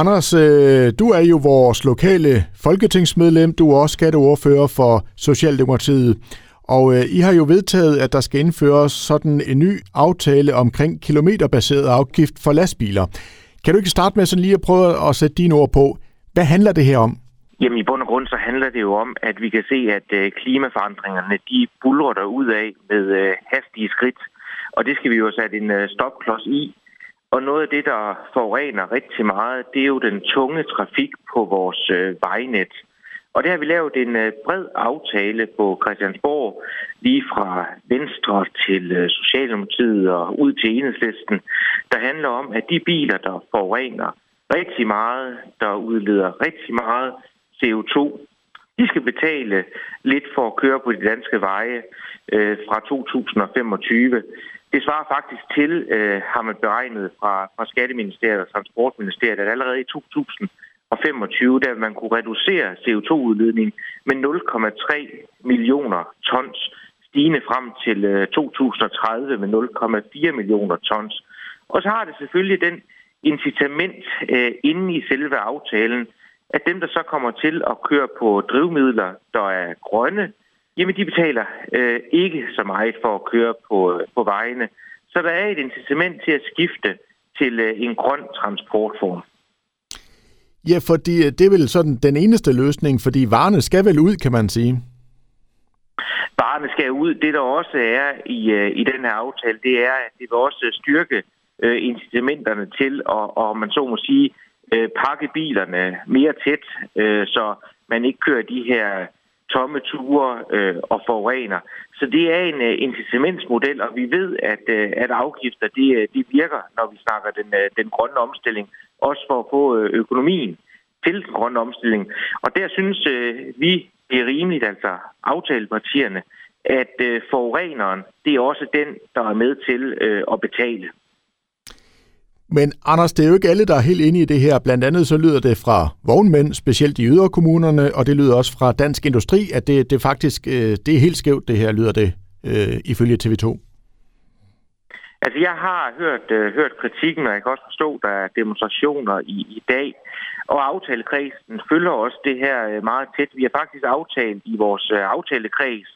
Anders, øh, du er jo vores lokale folketingsmedlem. Du er også skatteordfører for Socialdemokratiet. Og øh, I har jo vedtaget, at der skal indføres sådan en ny aftale omkring kilometerbaseret afgift for lastbiler. Kan du ikke starte med sådan lige at prøve at sætte dine ord på? Hvad handler det her om? Jamen i bund og grund så handler det jo om, at vi kan se, at øh, klimaforandringerne de bulrer der ud af med øh, hastige skridt. Og det skal vi jo sætte en øh, stopklods i. Og noget af det, der forurener rigtig meget, det er jo den tunge trafik på vores øh, vejnet. Og det har vi lavet en øh, bred aftale på Christiansborg, lige fra Venstre til øh, Socialdemokratiet og ud til Enhedslisten, der handler om, at de biler, der forurener rigtig meget, der udleder rigtig meget CO2, de skal betale lidt for at køre på de danske veje øh, fra 2025. Det svarer faktisk til, øh, har man beregnet fra, fra Skatteministeriet og Transportministeriet, at allerede i 2025, der man kunne reducere CO2-udledningen med 0,3 millioner tons, stigende frem til øh, 2030 med 0,4 millioner tons. Og så har det selvfølgelig den incitament øh, inde i selve aftalen, at dem, der så kommer til at køre på drivmidler, der er grønne, Jamen, de betaler øh, ikke så meget for at køre på, på vejene. Så der er et incitament til at skifte til øh, en grøn transportform. Ja, fordi øh, det er vel sådan den eneste løsning, fordi varerne skal vel ud, kan man sige. Varerne skal ud. Det, der også er i, øh, i den her aftale, det er, at det vil også styrke øh, incitamenterne til, og, og man så må sige, øh, pakke bilerne mere tæt, øh, så man ikke kører de her tomme ture øh, og forurener. Så det er en øh, incitamentsmodel, og vi ved, at, øh, at afgifter det, øh, de virker, når vi snakker den, øh, den grønne omstilling, også for at få øh, økonomien til den grønne omstilling. Og der synes øh, vi, det er rimeligt, altså aftalepartierne, at øh, forureneren, det er også den, der er med til øh, at betale. Men Anders, det er jo ikke alle, der er helt inde i det her. Blandt andet så lyder det fra vognmænd, specielt i yderkommunerne, og det lyder også fra Dansk Industri, at det, det faktisk øh, det er helt skævt, det her lyder det, øh, ifølge TV2. Altså, jeg har hørt, øh, hørt kritikken, og jeg kan også forstå, at der er demonstrationer i, i dag. Og aftalekredsen følger også det her øh, meget tæt. Vi har faktisk aftalt i vores øh, aftalekreds,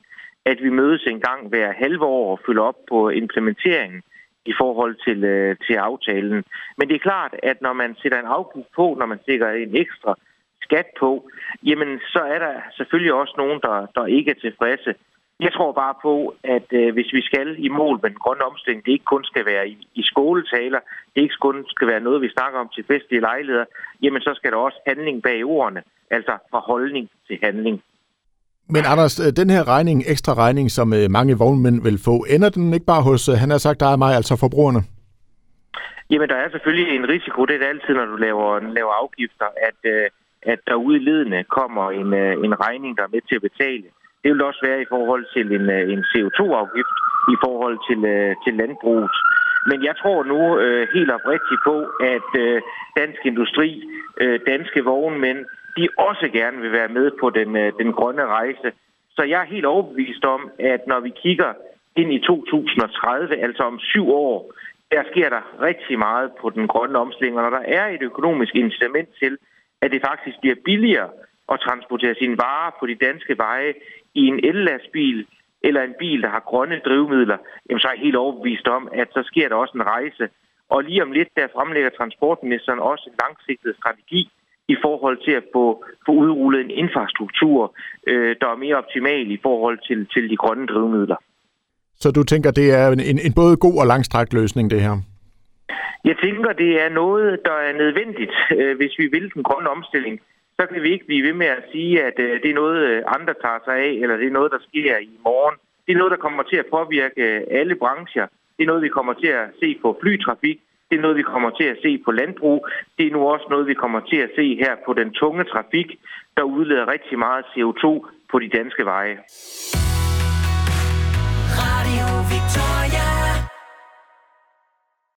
at vi mødes en gang hver halve år og følger op på implementeringen i forhold til, øh, til aftalen. Men det er klart, at når man sætter en afgift på, når man sætter en ekstra skat på, jamen så er der selvfølgelig også nogen, der, der ikke er tilfredse. Jeg tror bare på, at øh, hvis vi skal i mål med den grønne omstilling, det ikke kun skal være i, i skoletaler, det ikke kun skal være noget, vi snakker om til festlige lejligheder, jamen så skal der også handling bag ordene, altså fra holdning til handling. Men Anders, øh, den her regning, ekstra regning, som øh, mange vognmænd vil få, ender den ikke bare hos, øh, han har sagt, der er mig, altså forbrugerne? Jamen, der er selvfølgelig en risiko, det er det altid, når du laver, laver afgifter, at, at der ude i ledene kommer en, en regning, der er med til at betale. Det vil også være i forhold til en, en CO2-afgift i forhold til, til landbruget. Men jeg tror nu øh, helt oprigtigt på, at øh, dansk industri, øh, danske vognmænd, de også gerne vil være med på den, øh, den grønne rejse. Så jeg er helt overbevist om, at når vi kigger ind i 2030, altså om syv år, der sker der rigtig meget på den grønne omstilling, og når der er et økonomisk incitament til, at det faktisk bliver billigere at transportere sine varer på de danske veje i en ellastbil eller en bil, der har grønne drivmidler, jamen så er jeg helt overbevist om, at så sker der også en rejse. Og lige om lidt, der fremlægger transportministeren også en langsigtet strategi i forhold til at få, få udrullet en infrastruktur, øh, der er mere optimal i forhold til, til de grønne drivmidler. Så du tænker, det er en, en både god og langstrakt løsning, det her? Jeg tænker, det er noget, der er nødvendigt, øh, hvis vi vil den grønne omstilling. Så kan vi ikke blive ved med at sige, at øh, det er noget, øh, andre tager sig af, eller det er noget, der sker i morgen. Det er noget, der kommer til at påvirke øh, alle brancher. Det er noget, vi kommer til at se på flytrafik. Det er noget, vi kommer til at se på landbrug. Det er nu også noget, vi kommer til at se her på den tunge trafik, der udleder rigtig meget CO2 på de danske veje.